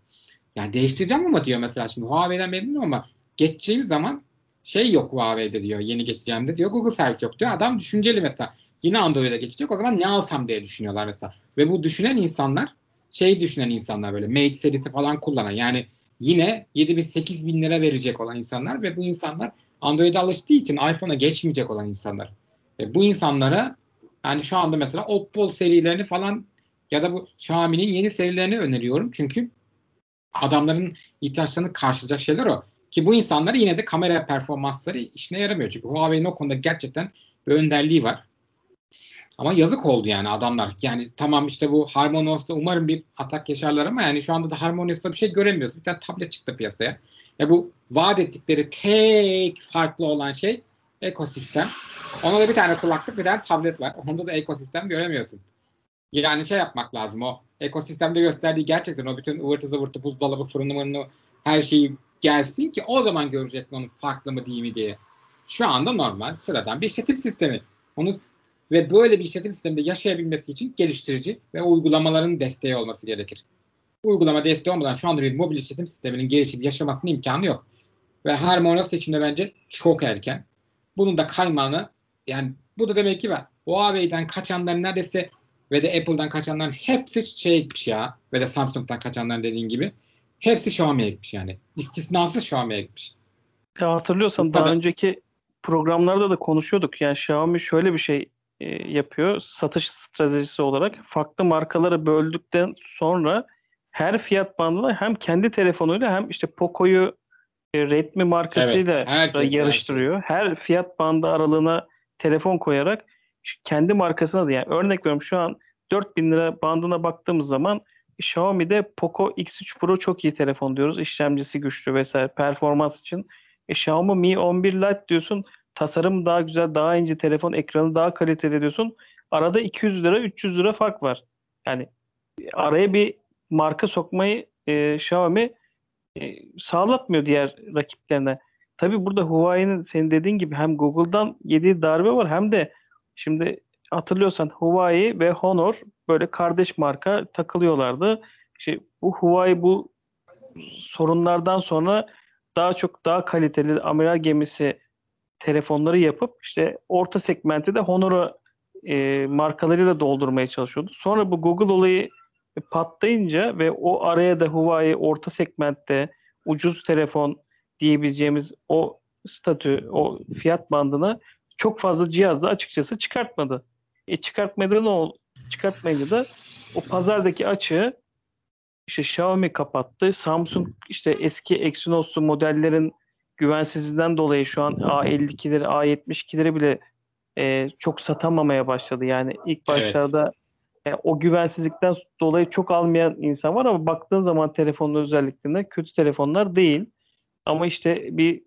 Yani değiştireceğim ama diyor mesela şimdi Huawei'den memnunum ama geçeceğim zaman şey yok Huawei'de diyor yeni geçeceğimde diyor Google servis yok diyor. Adam düşünceli mesela yine Android'e geçecek o zaman ne alsam diye düşünüyorlar mesela. Ve bu düşünen insanlar şey düşünen insanlar böyle Mate serisi falan kullanan yani yine 7 bin 8 bin lira verecek olan insanlar ve bu insanlar Android'e alıştığı için iPhone'a geçmeyecek olan insanlar. Ve bu insanlara yani şu anda mesela Oppo serilerini falan ya da bu Xiaomi'nin yeni serilerini öneriyorum. Çünkü adamların ihtiyaçlarını karşılayacak şeyler o. Ki bu insanlar yine de kamera performansları işine yaramıyor. Çünkü Huawei'nin o konuda gerçekten bir önderliği var. Ama yazık oldu yani adamlar. Yani tamam işte bu HarmonyOS'ta umarım bir atak yaşarlar ama yani şu anda da HarmonyOS'ta bir şey göremiyoruz. Bir tane tablet çıktı piyasaya. Ya bu vaat ettikleri tek farklı olan şey ekosistem. Ona da bir tane kulaklık bir tane tablet var. Onda da ekosistem göremiyorsun. Yani şey yapmak lazım o ekosistemde gösterdiği gerçekten o bütün ıvırtı zıvırtı buzdolabı fırını mırını her şeyi gelsin ki o zaman göreceksin onun farklı mı değil mi diye. Şu anda normal sıradan bir işletim sistemi. Onu ve böyle bir işletim sisteminde yaşayabilmesi için geliştirici ve uygulamaların desteği olması gerekir. Uygulama desteği olmadan şu anda bir mobil işletim sisteminin gelişip yaşamasının imkanı yok. Ve HarmonyOS için de bence çok erken. Bunun da kaymağını yani bu da demek ki var. Huawei'den kaçanların neredeyse ve de Apple'dan kaçanların hepsi şey gitmiş ya. Ve de Samsung'dan kaçanların dediğin gibi. Hepsi Xiaomi'ye gitmiş yani. İstisnasız Xiaomi'ye gitmiş. Ya hatırlıyorsan daha önceki programlarda da konuşuyorduk. Yani Xiaomi şöyle bir şey e, yapıyor satış stratejisi olarak. Farklı markaları böldükten sonra her fiyat bandına hem kendi telefonuyla hem işte Poco'yu e, Redmi markasıyla Evet, herkes, yarıştırıyor. Her fiyat bandı aralığına telefon koyarak kendi markasına da yani örnek veriyorum şu an 4000 lira bandına baktığımız zaman Xiaomi'de Poco X3 Pro çok iyi telefon diyoruz. İşlemcisi güçlü vesaire performans için. E, Xiaomi Mi 11 Lite diyorsun. Tasarım daha güzel, daha ince telefon, ekranı daha kaliteli diyorsun. Arada 200 lira, 300 lira fark var. Yani araya bir marka sokmayı e, Xiaomi e, sağlatmıyor diğer rakiplerine. Tabii burada Huawei'nin senin dediğin gibi hem Google'dan yediği darbe var hem de şimdi hatırlıyorsan Huawei ve Honor böyle kardeş marka takılıyorlardı. İşte bu Huawei bu sorunlardan sonra daha çok daha kaliteli amiral gemisi telefonları yapıp işte orta segmenti de Honor'u e, markalarıyla doldurmaya çalışıyordu. Sonra bu Google olayı patlayınca ve o araya da Huawei orta segmentte ucuz telefon diyebileceğimiz o statü, o fiyat bandına çok fazla cihazda açıkçası çıkartmadı. E çıkartmadı ne oldu? Çıkartmayınca da o pazardaki açığı işte Xiaomi kapattı. Samsung işte eski Exynos'lu modellerin güvensizliğinden dolayı şu an A52'leri, A72'leri bile e, çok satamamaya başladı. Yani ilk başlarda e, o güvensizlikten dolayı çok almayan insan var ama baktığın zaman telefonun özelliklerine kötü telefonlar değil. Ama işte bir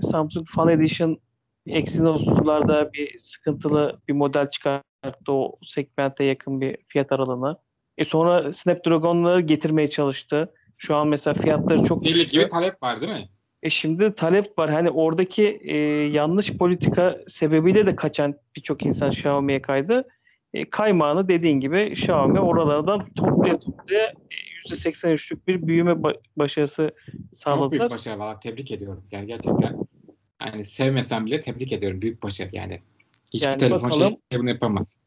Samsung Fan Edition Exynos'larda bir sıkıntılı bir model çıkarttı o segmente yakın bir fiyat aralığına. E sonra Snapdragon'ları getirmeye çalıştı. Şu an mesela fiyatları çok Deli düştü. gibi talep var değil mi? E şimdi talep var. Hani oradaki e, yanlış politika sebebiyle de kaçan birçok insan Xiaomi'ye kaydı. E, kaymağını dediğin gibi Xiaomi oralardan toplaya toplaya e, %83'lük bir büyüme ba- başarısı Çok büyük sağladılar. başarı valla tebrik ediyorum. Yani gerçekten yani sevmesem bile tebrik ediyorum. Büyük başarı yani. Hiçbir Yani telefon bakalım- şey bunu yapamaz.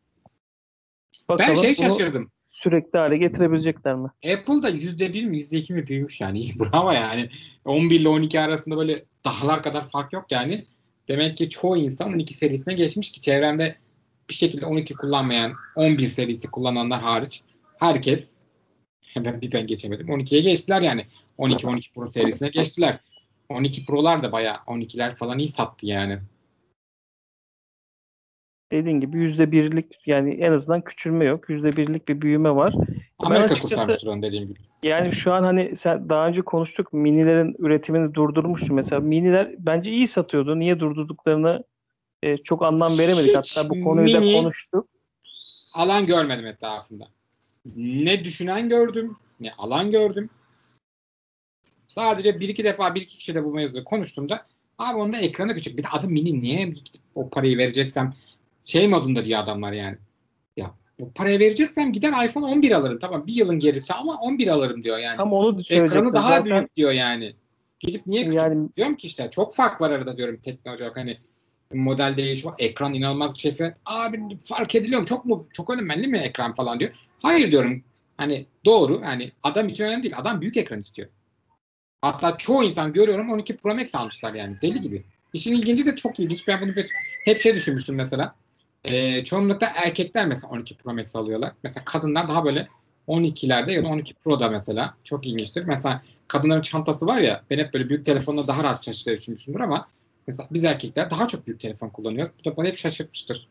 Bakalım ben şey şaşırdım. Sürekli hale getirebilecekler mi? Apple'da %1 mi %2 mi büyümüş yani. Bravo yani. 11 ile 12 arasında böyle dağlar kadar fark yok yani. Demek ki çoğu insan 12 serisine geçmiş ki çevremde bir şekilde 12 kullanmayan 11 serisi kullananlar hariç herkes ben bir ben geçemedim. 12'ye geçtiler yani. 12 12 Pro serisine geçtiler. 12 Pro'lar da bayağı 12'ler falan iyi sattı yani. Dediğin gibi %1'lik yani en azından küçülme yok. %1'lik bir büyüme var. Amerika açıkçası- kurtarmıştır onu dediğim gibi. Yani şu an hani sen daha önce konuştuk minilerin üretimini durdurmuştu mesela. Miniler bence iyi satıyordu. Niye durdurduklarını e, çok anlam veremedik. Hiç Hatta bu konuyu da konuştuk. alan görmedim etrafımda. Ne düşünen gördüm, ne alan gördüm. Sadece bir iki defa bir iki kişiyle bu mevzuyu konuştuğumda abi onun da ekranı küçük. Bir de adı mini niye o parayı vereceksem şey modunda diyor adamlar yani. Ya bu parayı vereceksem gider iPhone 11 alırım. Tamam bir yılın gerisi ama 11 alırım diyor yani. Tam onu. Ekranı daha Zaten büyük diyor yani. Gidip niye küçük yani diyorum ki işte çok fark var arada diyorum teknoloji olarak hani model değişiyor. Ekran inanılmaz bir şey. Abi fark ediliyor mu? Çok mu? Çok önemli mi ekran falan diyor. Hayır diyorum. Hani doğru. Yani adam için önemli değil. Adam büyük ekran istiyor. Hatta çoğu insan görüyorum 12 Pro Max almışlar yani. Deli gibi. İşin ilginci de çok ilginç. Ben bunu bir- hep şey düşünmüştüm mesela. Ee, çoğunlukla erkekler mesela 12 Pro Max alıyorlar. Mesela kadınlar daha böyle 12'lerde ya da 12 Pro'da mesela. Çok ilginçtir. Mesela kadınların çantası var ya ben hep böyle büyük telefonla daha rahat taşıdığını düşünmüşümdür ama mesela biz erkekler daha çok büyük telefon kullanıyoruz. Bu da bana hep şaşırtmıştır.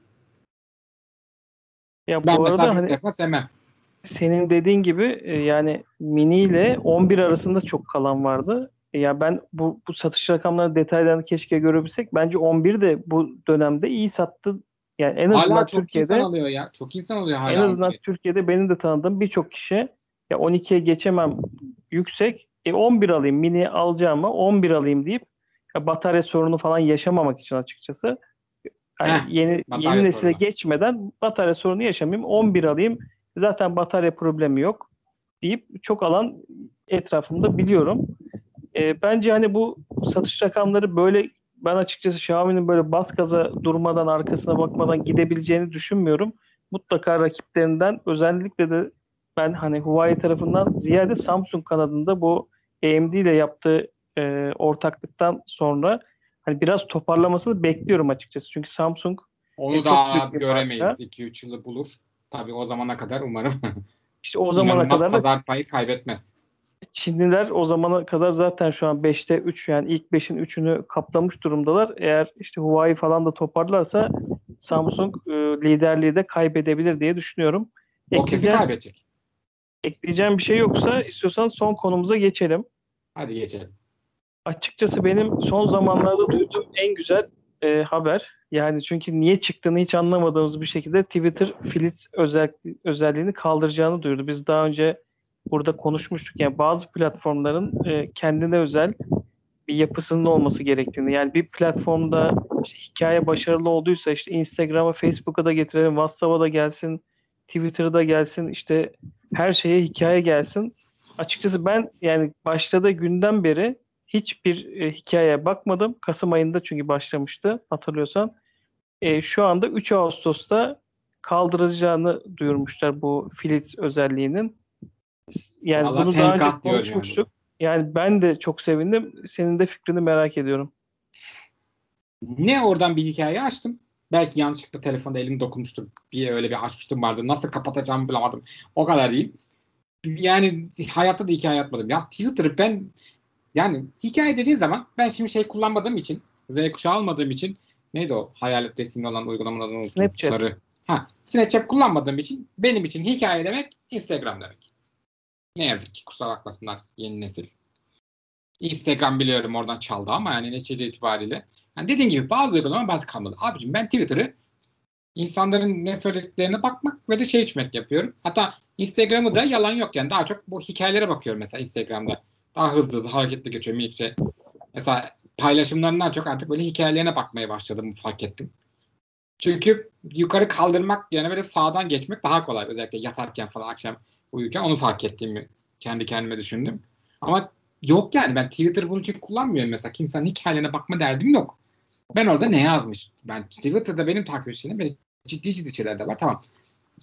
ya Ben bu mesela arada büyük hani telefon sevmem. senin dediğin gibi e, yani mini ile 11 arasında çok kalan vardı. E, Ya ben bu, bu satış rakamlarını detaylarını keşke görebilsek. Bence 11 de bu dönemde iyi sattı. Yani en azından Hala çok Türkiye'de insan alıyor ya. Çok insan alıyor hala. En azından 11'i. Türkiye'de benim de tanıdığım birçok kişi ya 12'ye geçemem yüksek. E 11 alayım mini alacağıma 11 alayım deyip ya batarya sorunu falan yaşamamak için açıkçası. Yani Heh, yeni yeni nesile sorunu. geçmeden batarya sorunu yaşamayayım 11 alayım. Zaten batarya problemi yok deyip çok alan etrafımda biliyorum. E, bence hani bu satış rakamları böyle ben açıkçası Xiaomi'nin böyle bas gaza durmadan arkasına bakmadan gidebileceğini düşünmüyorum mutlaka rakiplerinden özellikle de ben hani Huawei tarafından ziyade Samsung kanadında bu AMD ile yaptığı e, ortaklıktan sonra hani biraz toparlamasını bekliyorum açıkçası. Çünkü Samsung Onu E, çok da büyük bir göremeyiz. farkla. 2-3 yılı bulur. Tabii o zamana kadar umarım İşte o zamana inanılmaz kadar da pazar payı kaybetmez. Çinliler o zamana kadar zaten şu an 5'te 3 yani ilk 5'in 3'ünü kaplamış durumdalar. Eğer işte Huawei falan da toparlarsa Samsung e, liderliği de kaybedebilir diye düşünüyorum. O kesin Ekleyeceğim, kaybedecek. ekleyeceğim bir şey yoksa istiyorsan son konumuza geçelim. Hadi geçelim. Açıkçası benim son zamanlarda duyduğum en güzel e, haber. Yani çünkü niye çıktığını hiç anlamadığımız bir şekilde Twitter Fleets özel, özelliğini kaldıracağını duyurdu. Biz daha önce burada konuşmuştuk. Yani bazı platformların e, kendine özel bir yapısının olması gerektiğini. Yani bir platformda işte hikaye başarılı olduysa işte Instagram'a, Facebook'a da getirelim, WhatsApp'a da gelsin, Twitter'a da gelsin, işte her şeye hikaye gelsin. Açıkçası ben yani başladığı günden beri hiçbir e, hikayeye bakmadım. Kasım ayında çünkü başlamıştı hatırlıyorsan. E, şu anda 3 Ağustos'ta kaldıracağını duyurmuşlar bu Fleets özelliğinin. Yani Vallahi bunu daha önce diyorum yani. konuşmuştuk. Yani. ben de çok sevindim. Senin de fikrini merak ediyorum. Ne oradan bir hikaye açtım. Belki yanlışlıkla telefonda elim dokunmuştur. Bir öyle bir açmıştım vardı. Nasıl kapatacağımı bulamadım. O kadar değil. Yani hayatta da hikaye atmadım. Ya Twitter'ı ben yani hikaye dediğin zaman ben şimdi şey kullanmadığım için Z kuşağı almadığım için neydi o hayalet resimli olan uygulamanın adını unuttum. Snapchat. Sarı. Ha, Snapchat kullanmadığım için benim için hikaye demek Instagram demek. Ne yazık ki kusura bakmasınlar yeni nesil. Instagram biliyorum oradan çaldı ama yani netice itibariyle. Yani dediğin gibi bazı uygulama bazı kalmadı. Abicim ben Twitter'ı insanların ne söylediklerine bakmak ve de şey içmek yapıyorum. Hatta Instagram'ı da yalan yok yani daha çok bu hikayelere bakıyorum mesela Instagram'da. Daha hızlı, hareketli geçiyor. Mesela paylaşımlarından çok artık böyle hikayelerine bakmaya başladım fark ettim. Çünkü yukarı kaldırmak yerine böyle sağdan geçmek daha kolay. Özellikle yatarken falan akşam uyurken onu fark ettiğimi kendi kendime düşündüm. Ama yok yani ben Twitter bunu çünkü kullanmıyorum mesela. Kimsenin hikayelerine bakma derdim yok. Ben orada ne yazmış? Ben Twitter'da benim takip ettiğim böyle ciddi ciddi şeyler de var. Tamam.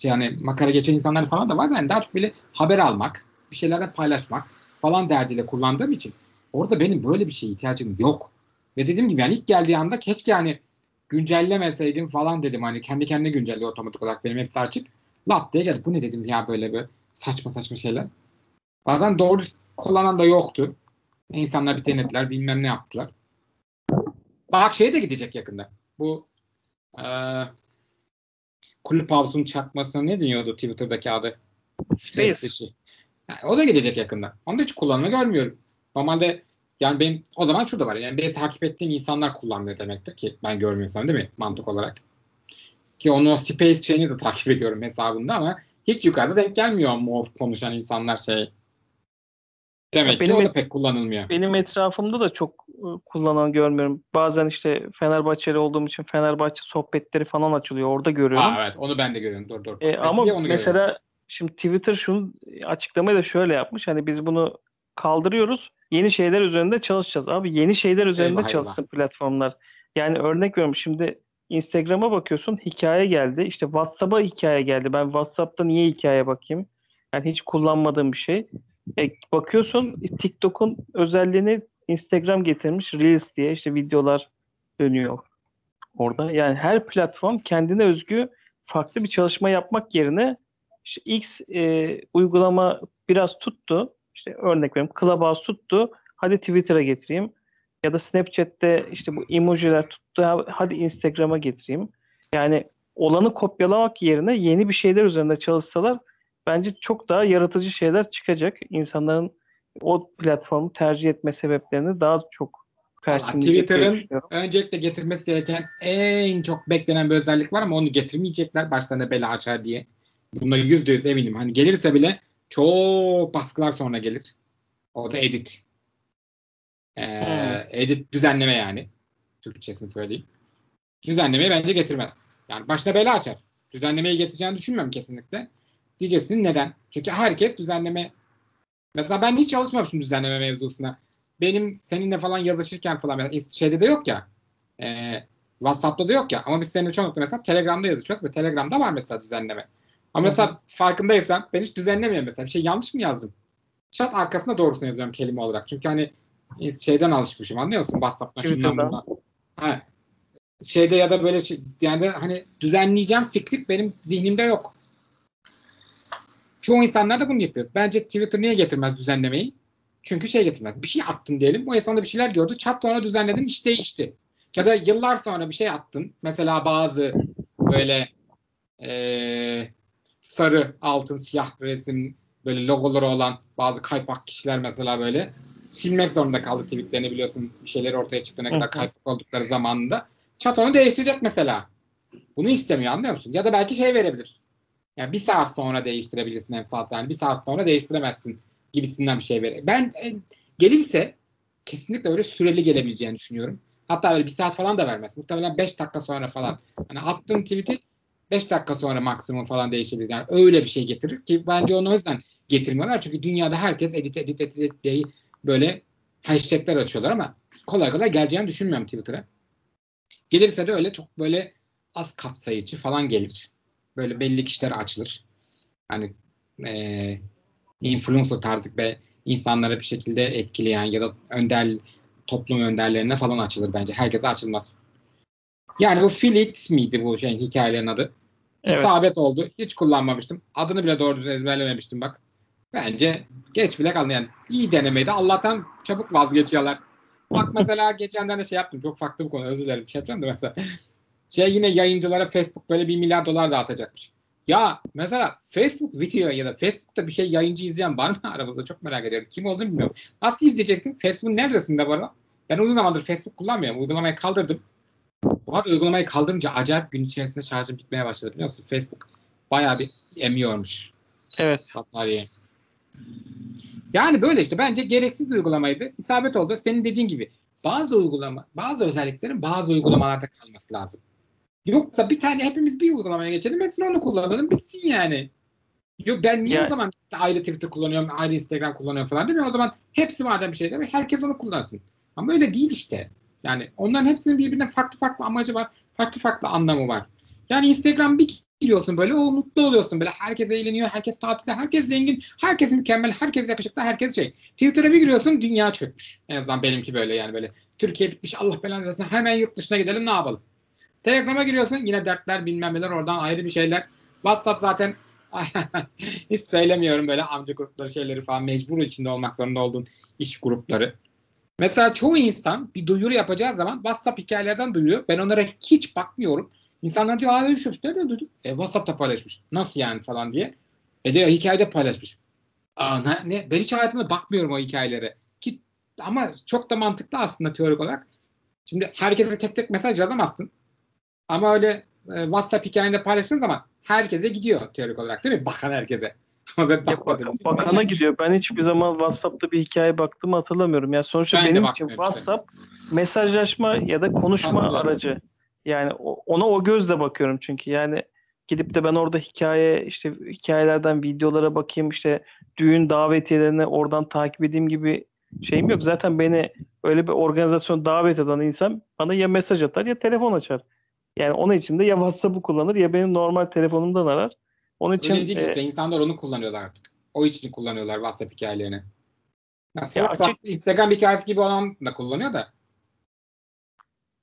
Yani makara geçen insanlar falan da var. Yani daha çok böyle haber almak, bir şeylerden paylaşmak falan derdiyle kullandığım için orada benim böyle bir şeye ihtiyacım yok. Ve dediğim gibi yani ilk geldiği anda keşke yani güncellemeseydim falan dedim. Hani kendi kendine güncelliyor otomatik olarak benim hepsi açık. Lap diye geldi. Bu ne dedim ya böyle bir saçma saçma şeyler. Bazen doğru kullanan da yoktu. İnsanlar bir denediler bilmem ne yaptılar. Bak şey de gidecek yakında. Bu eee kulüp havuzunun çakmasına ne deniyordu Twitter'daki adı? Space. Dışı. Yani o da gidecek yakında. Onu da hiç kullanımı görmüyorum. Normalde yani benim o zaman şurada var. Yani beni takip ettiğim insanlar kullanmıyor demektir ki ben görmüyorsam değil mi mantık olarak. Ki onu o Space Chain'i de takip ediyorum hesabında ama hiç yukarıda denk gelmiyor o konuşan insanlar şey. Demek Benim ki o da pek kullanılmıyor. Benim etrafımda da çok e, kullanan görmüyorum. Bazen işte Fenerbahçeli olduğum için Fenerbahçe sohbetleri falan açılıyor. Orada görüyorum. Aa, evet onu ben de görüyorum. Dur dur. E, Ben ama mesela görüyorum. şimdi Twitter şunu açıklamayı da şöyle yapmış. Hani biz bunu kaldırıyoruz. Yeni şeyler üzerinde çalışacağız. Abi yeni şeyler üzerinde Eyvah, çalışsın platformlar. Yani örnek veriyorum şimdi Instagram'a bakıyorsun hikaye geldi. İşte WhatsApp'a hikaye geldi. Ben WhatsApp'ta niye hikaye bakayım? Yani hiç kullanmadığım bir şey. E, bakıyorsun TikTok'un özelliğini Instagram getirmiş Reels diye işte videolar dönüyor orada. Yani her platform kendine özgü farklı bir çalışma yapmak yerine işte X e, uygulama biraz tuttu. İşte örnek veriyorum Clubhouse tuttu. Hadi Twitter'a getireyim. Ya da Snapchat'te işte bu emojiler tuttu. Ha- Hadi Instagram'a getireyim. Yani olanı kopyalamak yerine yeni bir şeyler üzerinde çalışsalar bence çok daha yaratıcı şeyler çıkacak. İnsanların o platformu tercih etme sebeplerini daha çok diye Twitter'ın öncelikle getirmesi gereken en çok beklenen bir özellik var ama onu getirmeyecekler başlarına bela açar diye. Buna yüzde yüz eminim. Hani gelirse bile çok baskılar sonra gelir. O da edit. Ee, Hmm. Edit düzenleme yani. Türkçesini söyleyeyim. Düzenlemeyi bence getirmez. Yani başına bela açar. Düzenlemeyi getireceğini düşünmüyorum kesinlikle. Diyeceksin neden? Çünkü herkes düzenleme Mesela ben hiç çalışmamışım düzenleme mevzusuna. Benim seninle falan yazışırken falan mesela şeyde de yok ya. E, WhatsApp'ta da yok ya. Ama biz seninle çoğunlukla mesela Telegram'da yazışıyoruz ve Telegram'da var mesela düzenleme. Ama mesela farkındaysan ben hiç düzenlemiyorum mesela. Bir şey yanlış mı yazdım? Chat arkasında doğrusunu yazıyorum kelime olarak. Çünkü hani şeyden alışmışım anlıyor musun? WhatsApp'tan şundan bundan. Ha. şeyde ya da böyle şey, yani hani düzenleyeceğim fikri benim zihnimde yok. Çoğu insanlar da bunu yapıyor. Bence Twitter niye getirmez düzenlemeyi? Çünkü şey getirmez. Bir şey attın diyelim. O insanda bir şeyler gördü. Çat ona düzenledin. iş değişti. Ya da yıllar sonra bir şey attın. Mesela bazı böyle ee, sarı, altın, siyah resim böyle logoları olan bazı kaypak kişiler mesela böyle silmek zorunda kaldı tweetlerini biliyorsun bir şeyler ortaya çıktığına kadar kaypak oldukları zamanında. Chat onu değiştirecek mesela. Bunu istemiyor anlıyor musun? Ya da belki şey verebilir. Yani bir saat sonra değiştirebilirsin en fazla. Yani bir saat sonra değiştiremezsin gibisinden bir şey verir. Ben e, gelirse kesinlikle öyle süreli gelebileceğini düşünüyorum. Hatta öyle bir saat falan da vermez. Muhtemelen 5 dakika sonra falan. Hani attığın tweet'i 5 dakika sonra maksimum falan değişebilir. Yani öyle bir şey getirir ki bence onu o yüzden getirmiyorlar. Çünkü dünyada herkes edit edit edit, edit diye böyle hashtagler açıyorlar ama kolay kolay geleceğini düşünmüyorum Twitter'a. Gelirse de öyle çok böyle az kapsayıcı falan gelir. Böyle belli kişiler açılır. Hani e, influencer tarzı ve insanlara bir şekilde etkileyen ya da önder toplum önderlerine falan açılır bence. Herkese açılmaz. Yani bu Filit miydi bu şeyin hikayelerin adı? Evet. İsabet oldu. Hiç kullanmamıştım. Adını bile doğru düzgün ezberlememiştim bak. Bence geç bile kaldı yani. İyi denemeydi. Allah'tan çabuk vazgeçiyorlar. Bak mesela geçenlerde şey yaptım. Çok farklı bir konu. Özür dilerim. Şey yapacağım da mesela. Şey yine yayıncılara Facebook böyle bir milyar dolar dağıtacakmış. Ya mesela Facebook video ya da Facebook'ta bir şey yayıncı izleyen var mı aramızda? Çok merak ediyorum. Kim olduğunu bilmiyorum. Nasıl izleyeceksin? Facebook'un neredesinde var o? Ben uzun zamandır Facebook kullanmıyorum. Uygulamayı kaldırdım. Bu arada uygulamayı kaldırınca acayip gün içerisinde şarjım bitmeye başladı biliyor musun? Facebook bayağı bir emiyormuş. Evet. Bataryayı. Yani böyle işte bence gereksiz bir uygulamaydı. İsabet oldu. Senin dediğin gibi bazı uygulama, bazı özelliklerin bazı uygulamalarda kalması lazım. Yoksa bir tane hepimiz bir uygulamaya geçelim. Hepsini onu kullanalım. Bitsin yani. Yok ben niye ya. o zaman ayrı Twitter kullanıyorum, ayrı Instagram kullanıyorum falan değil mi? O zaman hepsi madem bir şey değil mi? Herkes onu kullansın. Ama öyle değil işte. Yani onların hepsinin birbirinden farklı farklı amacı var. Farklı farklı anlamı var. Yani Instagram bir giriyorsun böyle o mutlu oluyorsun böyle. Herkes eğleniyor herkes tatilde herkes zengin herkes mükemmel herkes yakışıklı herkes şey. Twitter'a bir giriyorsun dünya çökmüş. En azından benimki böyle yani böyle. Türkiye bitmiş Allah belanı versin hemen yurt dışına gidelim ne yapalım? Telegram'a giriyorsun yine dertler bilmem neler oradan ayrı bir şeyler. WhatsApp zaten hiç söylemiyorum böyle amca grupları şeyleri falan mecbur içinde olmak zorunda olduğun iş grupları Mesela çoğu insan bir duyuru yapacağı zaman WhatsApp hikayelerden duyuyor. Ben onlara hiç bakmıyorum. İnsanlar diyor abi bir şey nereden duydun? E, WhatsApp'ta paylaşmış. Nasıl yani falan diye. E diyor hikayede paylaşmış. Aa, ne, ne? Ben hiç hayatımda bakmıyorum o hikayelere. Ki, ama çok da mantıklı aslında teorik olarak. Şimdi herkese tek tek mesaj yazamazsın. Ama öyle e, WhatsApp hikayende paylaştığın zaman herkese gidiyor teorik olarak değil mi? Bakan herkese. Ama ben yapmadım. Bak, bakana gidiyor. Ben hiçbir zaman WhatsApp'ta bir hikaye baktığımı hatırlamıyorum. Yani sonuçta ben benim için WhatsApp işte. mesajlaşma ya da konuşma aracı. Yani ona o gözle bakıyorum çünkü. Yani gidip de ben orada hikaye işte hikayelerden videolara bakayım işte düğün davetiyelerini oradan takip edeyim gibi şeyim yok. Zaten beni öyle bir organizasyon davet eden insan bana ya mesaj atar ya telefon açar. Yani onun için de ya WhatsApp'ı kullanır ya benim normal telefonumdan arar. Onun için Öyle değil işte. E, insanlar onu kullanıyorlar artık. O için kullanıyorlar WhatsApp hikayelerini. Nasıl ya WhatsApp, açık, Instagram hikayesi gibi olan da kullanıyor da.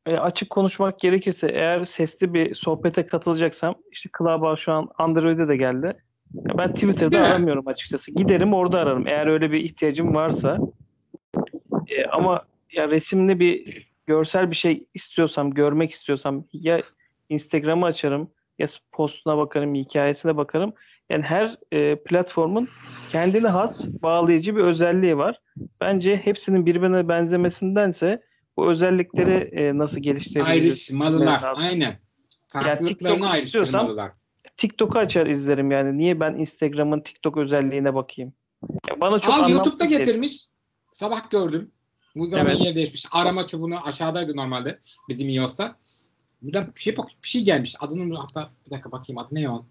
E, açık konuşmak gerekirse eğer sesli bir sohbete katılacaksam işte Clubhouse şu an Android'e de geldi. Ben Twitter'da Değil aramıyorum mi? açıkçası. Giderim orada ararım eğer öyle bir ihtiyacım varsa. E, ama ya resimli bir görsel bir şey istiyorsam, görmek istiyorsam ya Instagram'ı açarım ya postuna bakarım, hikayesine bakarım. Yani her e, platformun kendine has bağlayıcı bir özelliği var. Bence hepsinin birbirine benzemesindense bu özellikleri e, nasıl geliştirebiliriz? Ayrışmalılar. Aynen. Farklılıklarını yani ayrıştırmalılar. TikTok'u açar izlerim yani. Niye ben Instagram'ın TikTok özelliğine bakayım? Ya bana çok Al YouTube'da getirmiş. Sabah gördüm. Uygulama evet. yer değişmiş. Arama çubuğunu aşağıdaydı normalde bizim iOS'ta. Buradan bir şey bir şey gelmiş. Adını hatta bir dakika bakayım adı ne o?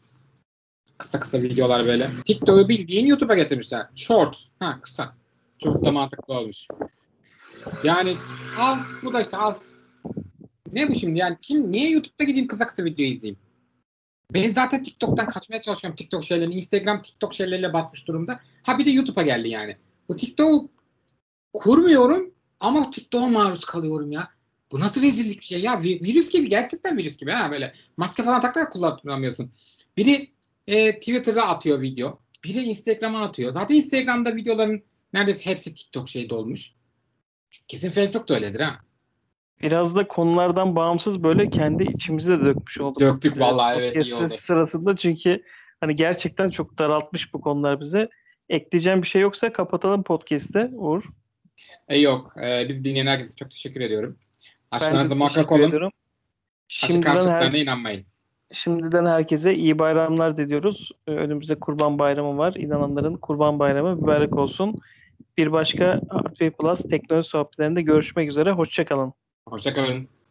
Kısa kısa videolar böyle. TikTok'u bildiğin YouTube'a getirmişler. Short. Ha kısa. Çok da mantıklı olmuş. Yani al bu da işte al. Ne bu şimdi yani kim niye YouTube'da gideyim kısa kısa video izleyeyim? Ben zaten TikTok'tan kaçmaya çalışıyorum TikTok şeylerini. Instagram TikTok şeyleriyle basmış durumda. Ha bir de YouTube'a geldi yani. Bu TikTok'u kurmuyorum ama TikTok'a maruz kalıyorum ya. Bu nasıl rezillik bir şey ya? Vi- Virüs gibi gerçekten virüs gibi ha böyle. Maske falan takarak kullanamıyorsun. Biri e, Twitter'da atıyor video. Biri Instagram'a atıyor. Zaten Instagram'da videoların neredeyse hepsi TikTok şeyde olmuş. Kesin Facebook da öyledir ha. Biraz da konulardan bağımsız böyle kendi içimize dökmüş olduk. Döktük vallahi, evet, iyi oldu. sırasında çünkü hani gerçekten çok daraltmış bu konular bize. Ekleyeceğim bir şey yoksa kapatalım podcast'te Uğur. E yok. E, biz dinleyen herkese çok teşekkür ediyorum. Aşklarınıza muhakkak olun. ediyorum. Şimdiden, her, inanmayın. şimdiden herkese iyi bayramlar diliyoruz. Ee, Önümüzde Kurban Bayramı var. İnananların Kurban Bayramı mübarek olsun. Bir başka Artway Plus teknoloji sohbetlerinde görüşmek üzere. Hoşçakalın. Hoşçakalın.